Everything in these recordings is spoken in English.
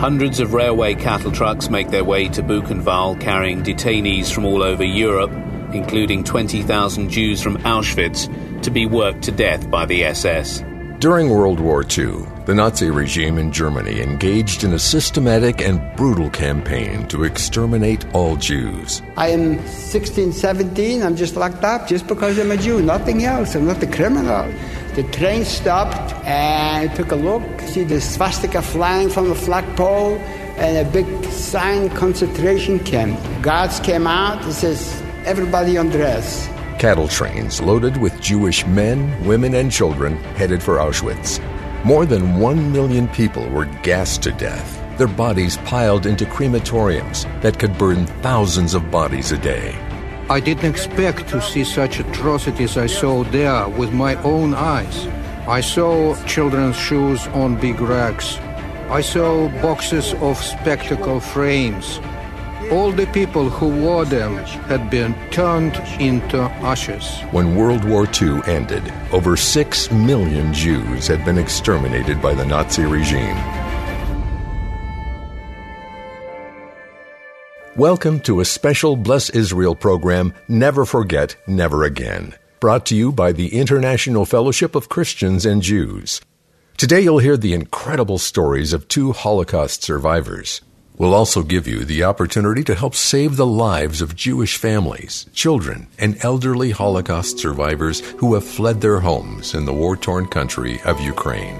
Hundreds of railway cattle trucks make their way to Buchenwald carrying detainees from all over Europe, including 20,000 Jews from Auschwitz, to be worked to death by the SS. During World War II, the Nazi regime in Germany engaged in a systematic and brutal campaign to exterminate all Jews. I am 16, 17, I'm just locked up just because I'm a Jew, nothing else. I'm not a criminal. The train stopped and I took a look, see the swastika flying from the flagpole and a big sign concentration camp. Guards came out, it says, everybody undress. Cattle trains loaded with Jewish men, women, and children headed for Auschwitz. More than one million people were gassed to death, their bodies piled into crematoriums that could burn thousands of bodies a day. I didn't expect to see such atrocities I saw there with my own eyes. I saw children's shoes on big racks. I saw boxes of spectacle frames. All the people who wore them had been turned into ashes. When World War II ended, over six million Jews had been exterminated by the Nazi regime. Welcome to a special Bless Israel program, Never Forget, Never Again, brought to you by the International Fellowship of Christians and Jews. Today you'll hear the incredible stories of two Holocaust survivors. We'll also give you the opportunity to help save the lives of Jewish families, children, and elderly Holocaust survivors who have fled their homes in the war torn country of Ukraine.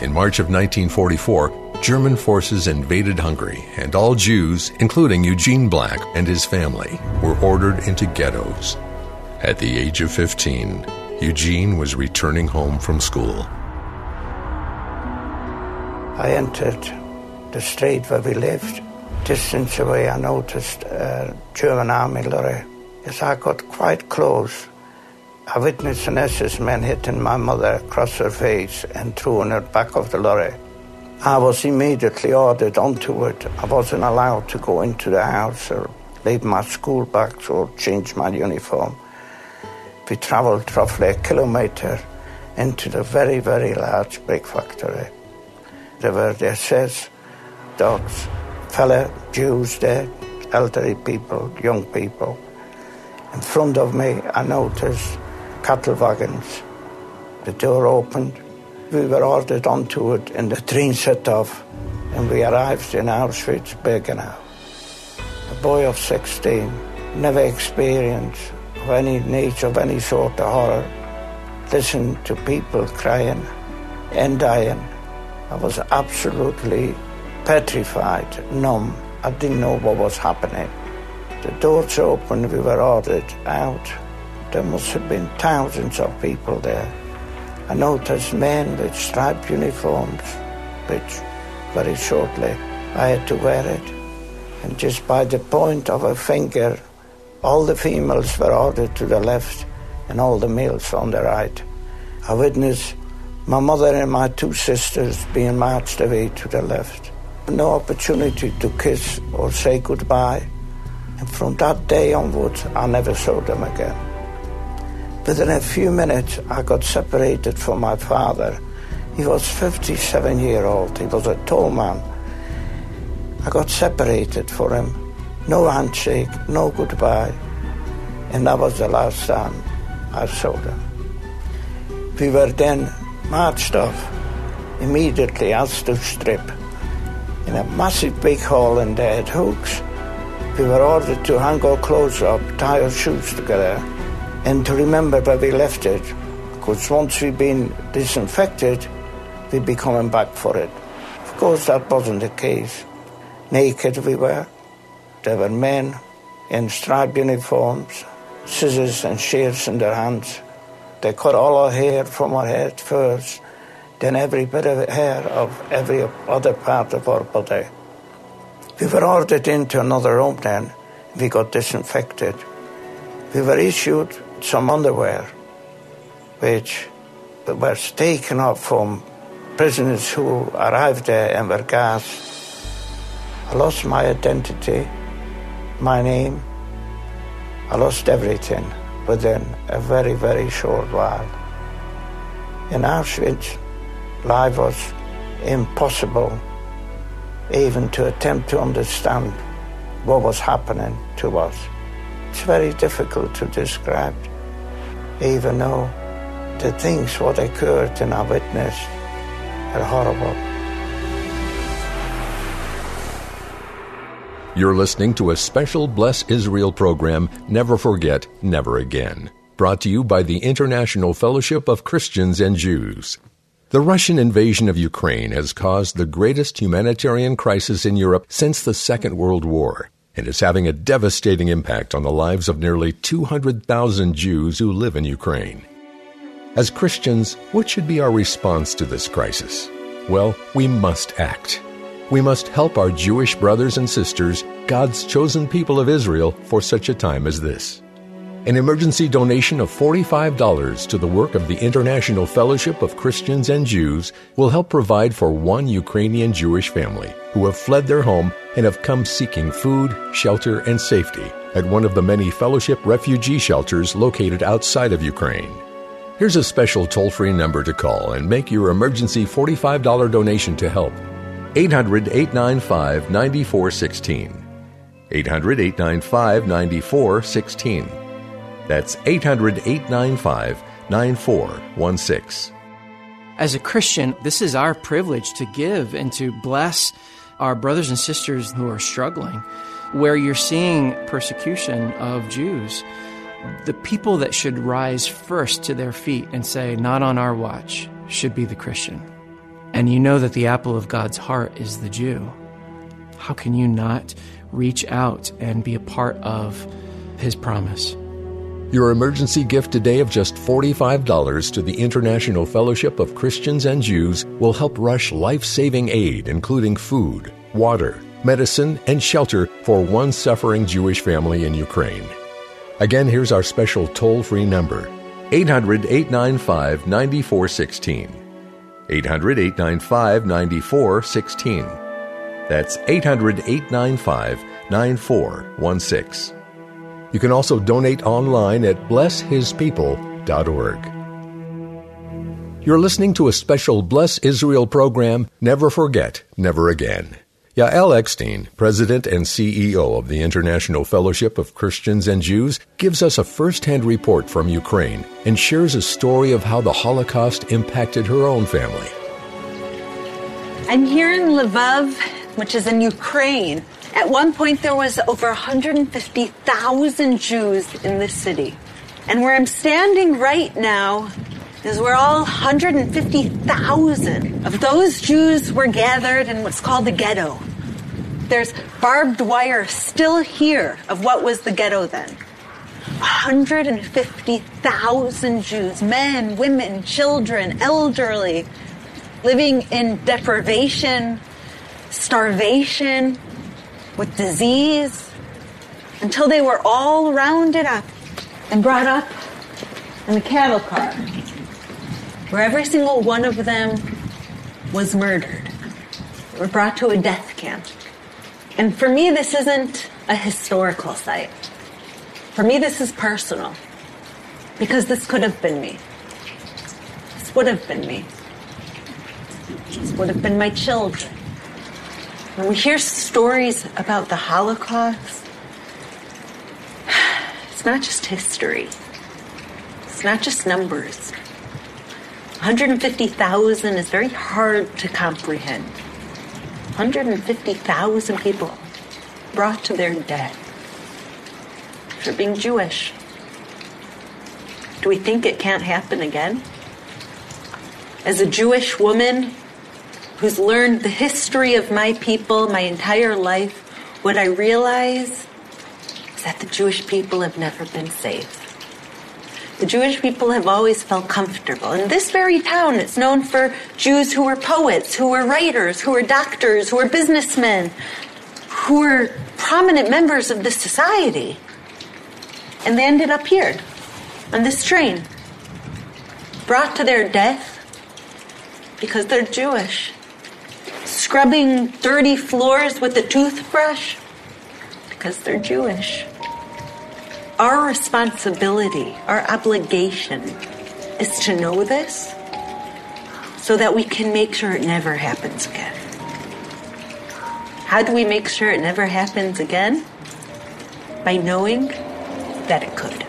In March of 1944, German forces invaded Hungary, and all Jews, including Eugene Black and his family, were ordered into ghettos. At the age of 15, Eugene was returning home from school. I entered the street where we lived. Distance away, I noticed a German army lorry. As I got quite close, I witnessed an SS man hitting my mother across her face and throwing her back of the lorry. I was immediately ordered onto it. I wasn't allowed to go into the house or leave my school bags or change my uniform. We traveled roughly a kilometer into the very, very large brick factory. There were the SS, dogs, fellow Jews there, elderly people, young people. In front of me, I noticed cattle wagons. The door opened, we were ordered onto it and the train set off and we arrived in Auschwitz-Birkenau. A boy of 16, never experienced of any nature of any sort of horror, listened to people crying and dying. I was absolutely petrified, numb. I didn't know what was happening. The doors opened, we were ordered out. There must have been thousands of people there. I noticed men with striped uniforms, which very shortly I had to wear it. And just by the point of a finger, all the females were ordered to the left and all the males on the right. I witnessed my mother and my two sisters being marched away to the left. No opportunity to kiss or say goodbye. And from that day onwards, I never saw them again. Within a few minutes, I got separated from my father. He was 57 year old. He was a tall man. I got separated for him. No handshake, no goodbye. And that was the last time I saw them. We were then marched off immediately as to strip in a massive big hall and they had hooks. We were ordered to hang our clothes up, tie our shoes together, and to remember where we left it, because once we've been disinfected, we'd be coming back for it. Of course, that wasn't the case. Naked we were. There were men in striped uniforms, scissors and shears in their hands. They cut all our hair from our head first, then every bit of hair of every other part of our body. We were ordered into another room then. We got disinfected. We were issued some underwear, which was taken up from prisoners who arrived there and were gassed. I lost my identity, my name. I lost everything within a very, very short while. In Auschwitz, life was impossible even to attempt to understand what was happening to us. It's very difficult to describe, even though the things what occurred in Auschwitz are horrible. You're listening to a special Bless Israel program, Never Forget, Never Again, brought to you by the International Fellowship of Christians and Jews. The Russian invasion of Ukraine has caused the greatest humanitarian crisis in Europe since the Second World War and is having a devastating impact on the lives of nearly 200,000 Jews who live in Ukraine. As Christians, what should be our response to this crisis? Well, we must act. We must help our Jewish brothers and sisters, God's chosen people of Israel, for such a time as this. An emergency donation of $45 to the work of the International Fellowship of Christians and Jews will help provide for one Ukrainian Jewish family who have fled their home and have come seeking food, shelter, and safety at one of the many fellowship refugee shelters located outside of Ukraine. Here's a special toll free number to call and make your emergency $45 donation to help. 800 895 9416. 800 895 9416. That's 800 895 9416. As a Christian, this is our privilege to give and to bless our brothers and sisters who are struggling. Where you're seeing persecution of Jews, the people that should rise first to their feet and say, Not on our watch, should be the Christian. And you know that the apple of God's heart is the Jew. How can you not reach out and be a part of his promise? Your emergency gift today of just $45 to the International Fellowship of Christians and Jews will help rush life saving aid, including food, water, medicine, and shelter for one suffering Jewish family in Ukraine. Again, here's our special toll free number 800 895 9416. 800 895 9416. That's 800 895 9416. You can also donate online at blesshispeople.org. You're listening to a special Bless Israel program, Never Forget, Never Again. Yael Eckstein, President and CEO of the International Fellowship of Christians and Jews, gives us a first-hand report from Ukraine and shares a story of how the Holocaust impacted her own family. I'm here in Lvov, which is in Ukraine. At one point, there was over 150,000 Jews in this city. And where I'm standing right now is where all 150,000 of those Jews were gathered in what's called the ghetto. There's barbed wire still here of what was the ghetto then. 150,000 Jews, men, women, children, elderly, living in deprivation, starvation, with disease, until they were all rounded up and brought up in a cattle car, where every single one of them was murdered, were brought to a death camp. And for me, this isn't a historical site. For me, this is personal. Because this could have been me. This would have been me. This would have been my children. When we hear stories about the Holocaust, it's not just history. It's not just numbers. 150,000 is very hard to comprehend. 150,000 people brought to their death for being Jewish. Do we think it can't happen again? As a Jewish woman who's learned the history of my people my entire life, what I realize is that the Jewish people have never been safe. The Jewish people have always felt comfortable. In this very town, it's known for Jews who were poets, who were writers, who were doctors, who were businessmen, who were prominent members of this society. And they ended up here on this train, brought to their death because they're Jewish, scrubbing dirty floors with a toothbrush because they're Jewish. Our responsibility, our obligation is to know this so that we can make sure it never happens again. How do we make sure it never happens again? By knowing that it could.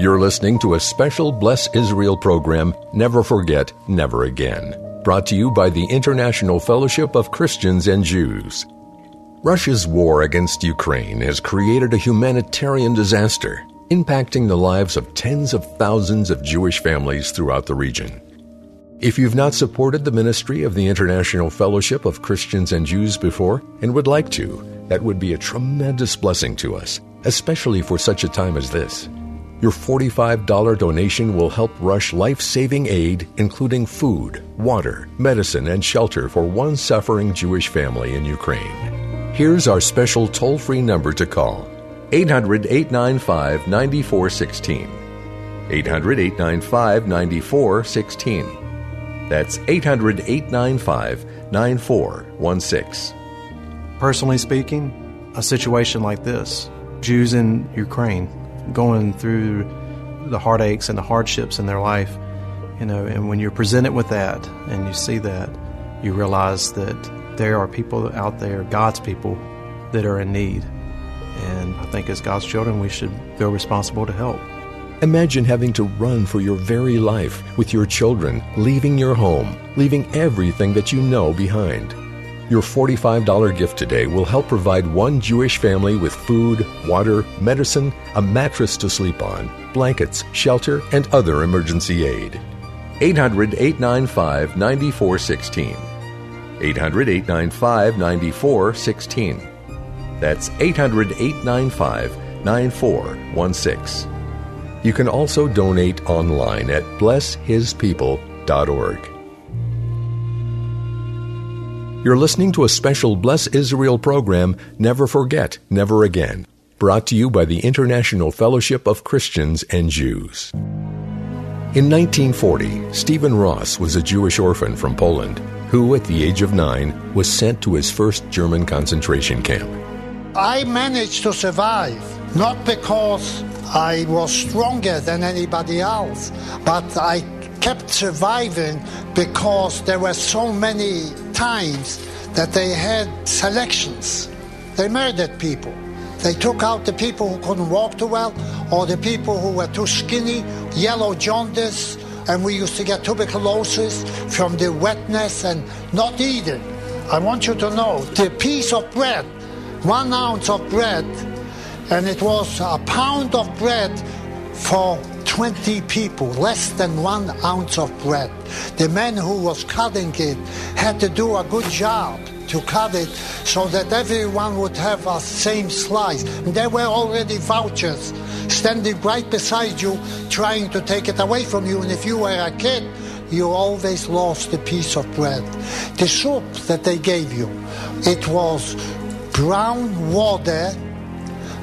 You're listening to a special Bless Israel program, Never Forget, Never Again, brought to you by the International Fellowship of Christians and Jews. Russia's war against Ukraine has created a humanitarian disaster, impacting the lives of tens of thousands of Jewish families throughout the region. If you've not supported the ministry of the International Fellowship of Christians and Jews before and would like to, that would be a tremendous blessing to us, especially for such a time as this. Your $45 donation will help rush life saving aid, including food, water, medicine, and shelter for one suffering Jewish family in Ukraine. Here's our special toll free number to call 800 895 9416. 800 895 9416. That's 800 895 9416. Personally speaking, a situation like this, Jews in Ukraine going through the heartaches and the hardships in their life, you know, and when you're presented with that and you see that, you realize that there are people out there, God's people, that are in need. And I think as God's children, we should feel responsible to help. Imagine having to run for your very life with your children, leaving your home, leaving everything that you know behind. Your $45 gift today will help provide one Jewish family with food, water, medicine, a mattress to sleep on, blankets, shelter, and other emergency aid. 800 895 9416. 800 895 9416. That's 800 895 9416. You can also donate online at blesshispeople.org. You're listening to a special Bless Israel program, Never Forget, Never Again, brought to you by the International Fellowship of Christians and Jews. In 1940, Stephen Ross was a Jewish orphan from Poland who, at the age of nine, was sent to his first German concentration camp. I managed to survive, not because I was stronger than anybody else, but I kept surviving because there were so many times that they had selections. They murdered people. They took out the people who couldn't walk too well, or the people who were too skinny, yellow jaundice, and we used to get tuberculosis from the wetness and not eating. I want you to know the piece of bread, one ounce of bread, and it was a pound of bread for 20 people, less than one ounce of bread. The man who was cutting it had to do a good job to cut it so that everyone would have a same slice. And there were already vouchers standing right beside you trying to take it away from you. And if you were a kid, you always lost a piece of bread. The soup that they gave you, it was brown water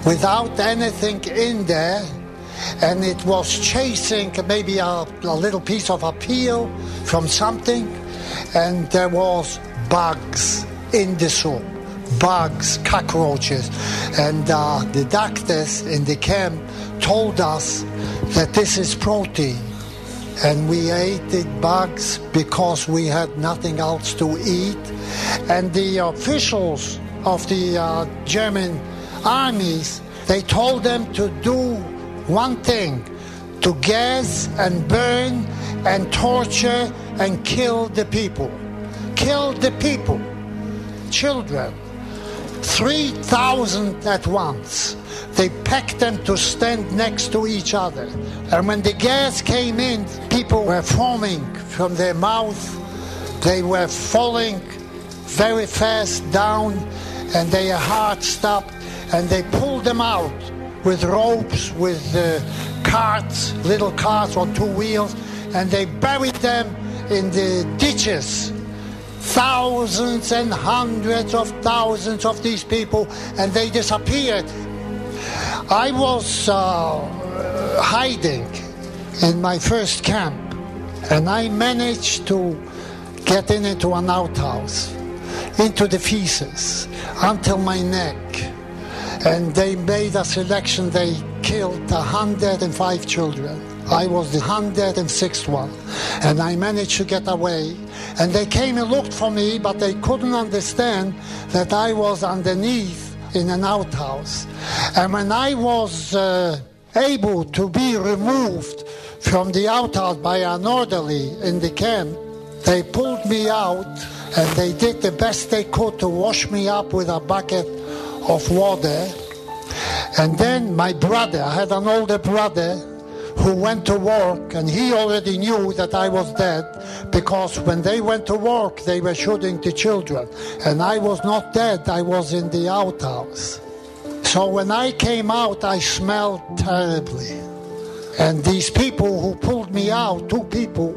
without anything in there and it was chasing maybe a, a, little piece of a peel from something, and there was bugs in the soup, bugs, cockroaches, and uh, the doctors in the camp told us that this is protein. And we ate the bugs because we had nothing else to eat. And the officials of the uh, German armies, they told them to do one thing to gas and burn and torture and kill the people. Kill the people, children. 3,000 at once. They packed them to stand next to each other. And when the gas came in, people were foaming from their mouth. They were falling very fast down, and their heart stopped, and they pulled them out with ropes, with uh, carts, little carts on two wheels, and they buried them in the ditches. Thousands and hundreds of thousands of these people, and they disappeared. I was uh, hiding in my first camp, and I managed to get in into an outhouse, into the feces, until my neck. And they made a selection, they killed 105 children. I was the 106th one, and I managed to get away. And they came and looked for me, but they couldn't understand that I was underneath in an outhouse. And when I was uh, able to be removed from the outhouse by an orderly in the camp, they pulled me out and they did the best they could to wash me up with a bucket of water. And then my brother, I had an older brother who went to work and he already knew that I was dead because when they went to work they were shooting the children and I was not dead, I was in the outhouse. So when I came out I smelled terribly. And these people who pulled me out, two people,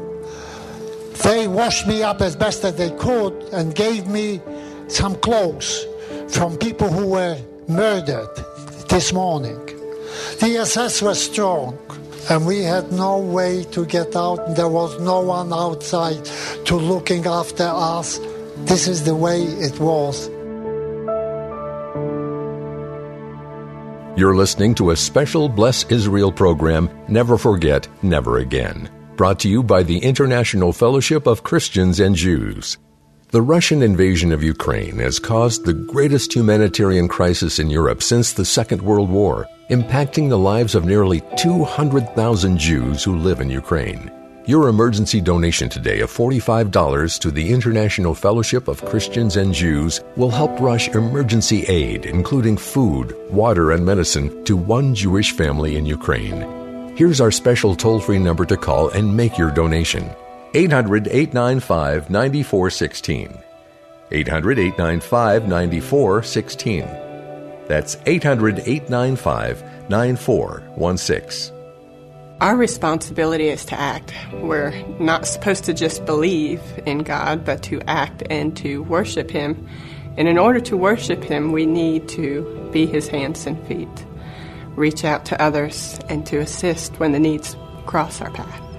they washed me up as best as they could and gave me some clothes from people who were murdered this morning. The SS was strong and we had no way to get out. There was no one outside to looking after us. This is the way it was. You're listening to a special Bless Israel program, Never Forget, Never Again, brought to you by the International Fellowship of Christians and Jews. The Russian invasion of Ukraine has caused the greatest humanitarian crisis in Europe since the Second World War, impacting the lives of nearly 200,000 Jews who live in Ukraine. Your emergency donation today of $45 to the International Fellowship of Christians and Jews will help rush emergency aid, including food, water, and medicine, to one Jewish family in Ukraine. Here's our special toll free number to call and make your donation 800 895 9416. 800 895 9416. That's 800 895 9416. Our responsibility is to act. We're not supposed to just believe in God, but to act and to worship Him. And in order to worship Him, we need to be His hands and feet, reach out to others, and to assist when the needs cross our path.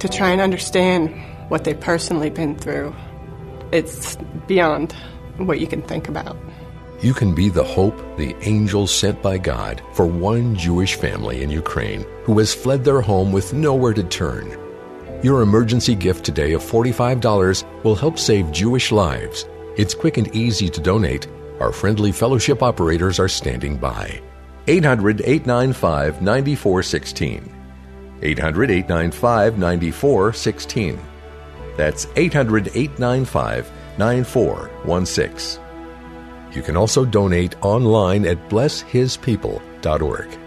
To try and understand what they've personally been through, it's beyond what you can think about. You can be the hope, the angel sent by God for one Jewish family in Ukraine who has fled their home with nowhere to turn. Your emergency gift today of $45 will help save Jewish lives. It's quick and easy to donate. Our friendly fellowship operators are standing by. 800 895 9416. 800 895 9416. That's 800 895 9416. You can also donate online at blesshispeople.org.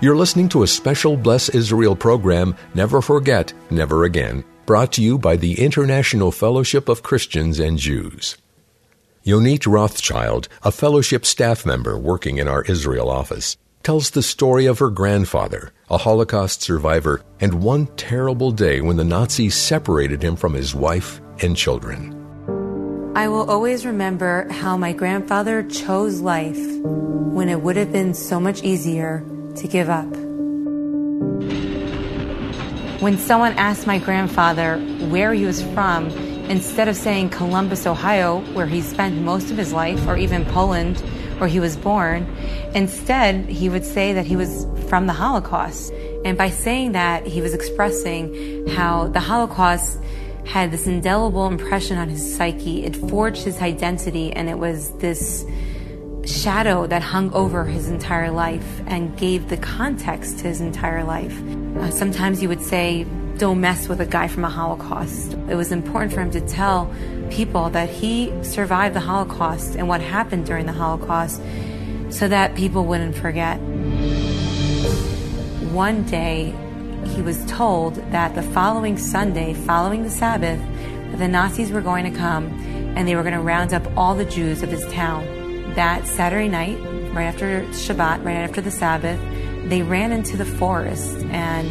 You're listening to a special Bless Israel program, Never Forget, Never Again, brought to you by the International Fellowship of Christians and Jews. Yonit Rothschild, a fellowship staff member working in our Israel office, tells the story of her grandfather, a Holocaust survivor, and one terrible day when the Nazis separated him from his wife and children. I will always remember how my grandfather chose life when it would have been so much easier to give up. When someone asked my grandfather where he was from, instead of saying Columbus, Ohio, where he spent most of his life, or even Poland, where he was born, instead he would say that he was from the Holocaust. And by saying that, he was expressing how the Holocaust had this indelible impression on his psyche. It forged his identity, and it was this shadow that hung over his entire life and gave the context to his entire life. Uh, sometimes you would say, don't mess with a guy from a Holocaust. It was important for him to tell people that he survived the Holocaust and what happened during the Holocaust so that people wouldn't forget. One day, he was told that the following Sunday, following the Sabbath, the Nazis were going to come and they were going to round up all the Jews of his town. That Saturday night, right after Shabbat, right after the Sabbath, they ran into the forest and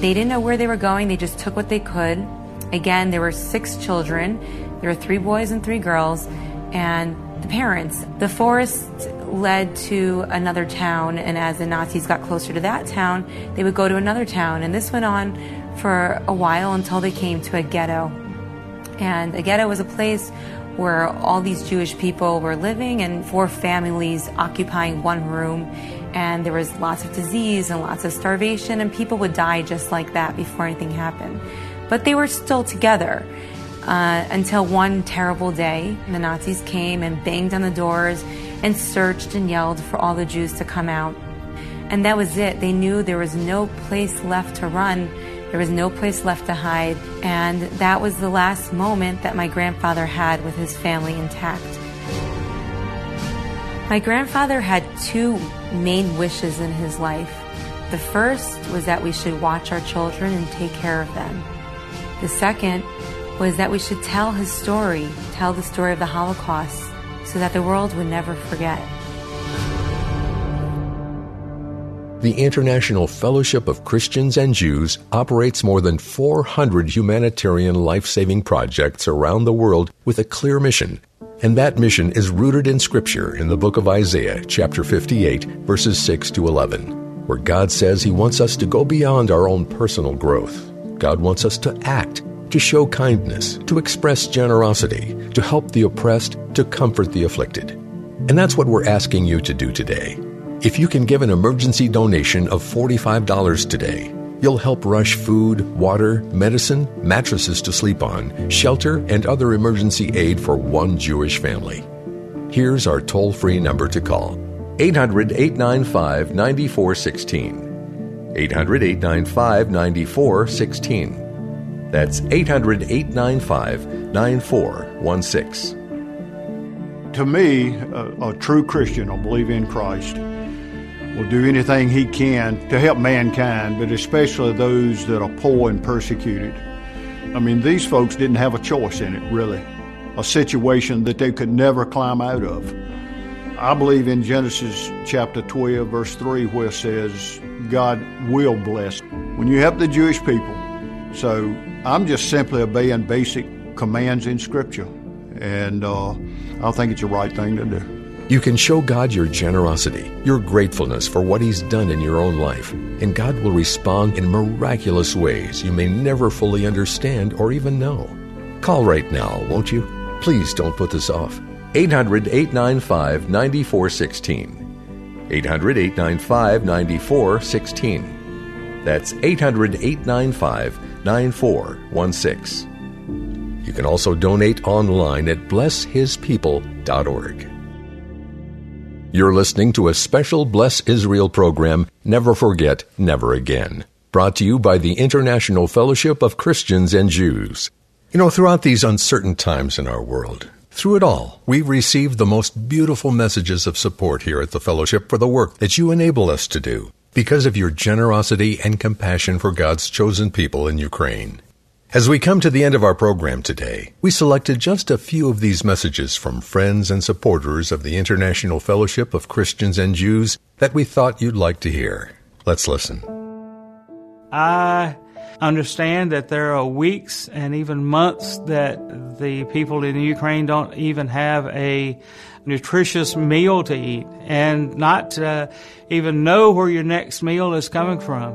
they didn't know where they were going. They just took what they could. Again, there were six children. There were three boys and three girls, and the parents. The forest led to another town, and as the Nazis got closer to that town, they would go to another town. And this went on for a while until they came to a ghetto. And a ghetto was a place where all these Jewish people were living and four families occupying one room. And there was lots of disease and lots of starvation, and people would die just like that before anything happened. But they were still together. Uh, until one terrible day, the Nazis came and banged on the doors and searched and yelled for all the Jews to come out. And that was it. They knew there was no place left to run, there was no place left to hide, and that was the last moment that my grandfather had with his family intact. My grandfather had two main wishes in his life. The first was that we should watch our children and take care of them. The second was that we should tell his story, tell the story of the Holocaust, so that the world would never forget. The International Fellowship of Christians and Jews operates more than 400 humanitarian life saving projects around the world with a clear mission. And that mission is rooted in Scripture in the book of Isaiah, chapter 58, verses 6 to 11, where God says He wants us to go beyond our own personal growth. God wants us to act to show kindness, to express generosity, to help the oppressed, to comfort the afflicted. And that's what we're asking you to do today. If you can give an emergency donation of $45 today, you'll help rush food, water, medicine, mattresses to sleep on, shelter, and other emergency aid for one Jewish family. Here's our toll free number to call 800 895 9416. 800 895 9416. That's 800 895 9416. To me, a, a, true Christian will believe in Christ, will do anything he can to help mankind, but especially those that are poor and persecuted. I mean, these folks didn't have a choice in it, really, a situation that they could never climb out of. I believe in Genesis chapter 12, verse 3, where it says, God will bless. When you help the Jewish people, so I'm just simply obeying basic commands in Scripture, and uh, I think it's the right thing to do. You can show God your generosity, your gratefulness for what He's done in your own life, and God will respond in miraculous ways you may never fully understand or even know. Call right now, won't you? Please don't put this off. 800 895 9416. 800 895 9416. That's 800 895 9416. You can also donate online at blesshispeople.org. You're listening to a special Bless Israel program, Never Forget, Never Again, brought to you by the International Fellowship of Christians and Jews. You know, throughout these uncertain times in our world, through it all, we've received the most beautiful messages of support here at the Fellowship for the work that you enable us to do because of your generosity and compassion for God's chosen people in Ukraine. As we come to the end of our program today, we selected just a few of these messages from friends and supporters of the International Fellowship of Christians and Jews that we thought you'd like to hear. Let's listen. I understand that there are weeks and even months that the people in Ukraine don't even have a nutritious meal to eat and not uh, even know where your next meal is coming from.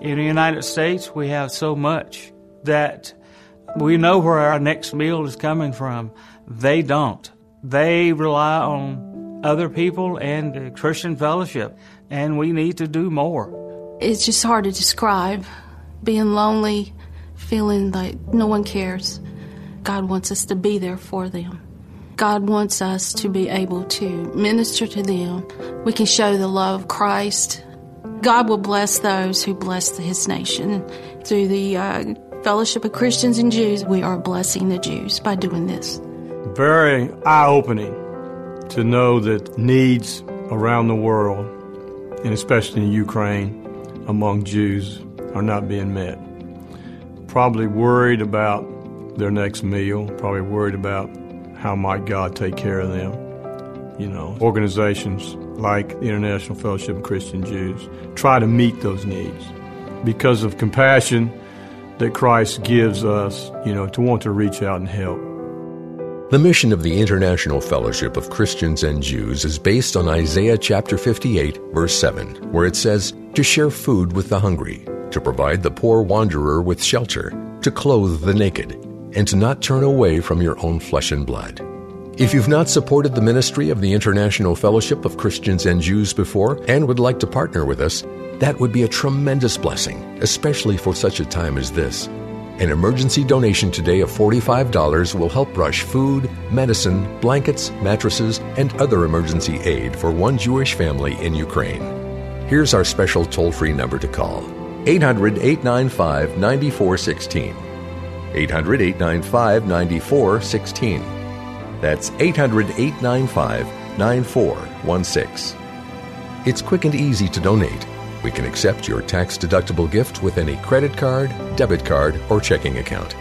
In the United States, we have so much that we know where our next meal is coming from. They don't. They rely on other people and Christian fellowship, and we need to do more. It's just hard to describe being lonely, feeling like no one cares. God wants us to be there for them. God wants us to be able to minister to them. We can show the love of Christ. God will bless those who bless His nation. Through the uh, Fellowship of Christians and Jews, we are blessing the Jews by doing this. Very eye opening to know that needs around the world, and especially in Ukraine, among Jews, are not being met. Probably worried about their next meal, probably worried about how might God take care of them. you know, organizations like the International Fellowship of Christian Jews try to meet those needs because of compassion that Christ gives us, you know, to want to reach out and help. The mission of the International Fellowship of Christians and Jews is based on Isaiah chapter 58, verse 7, where it says, To share food with the hungry, to provide the poor wanderer with shelter, to clothe the naked, and to not turn away from your own flesh and blood. If you've not supported the ministry of the International Fellowship of Christians and Jews before and would like to partner with us, that would be a tremendous blessing, especially for such a time as this. An emergency donation today of $45 will help rush food, medicine, blankets, mattresses, and other emergency aid for one Jewish family in Ukraine. Here's our special toll free number to call 800 895 9416. 800 895 9416. That's 800 895 9416. It's quick and easy to donate. We can accept your tax deductible gift with any credit card, debit card, or checking account.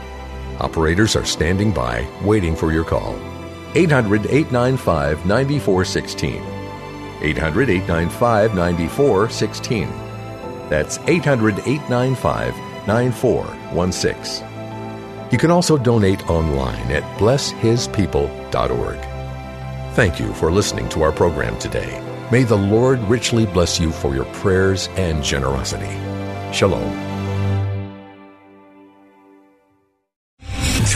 Operators are standing by, waiting for your call. 800 895 9416. 800 895 9416. That's 800 895 9416. You can also donate online at blesshispeople.org. Thank you for listening to our program today. May the Lord richly bless you for your prayers and generosity. Shalom.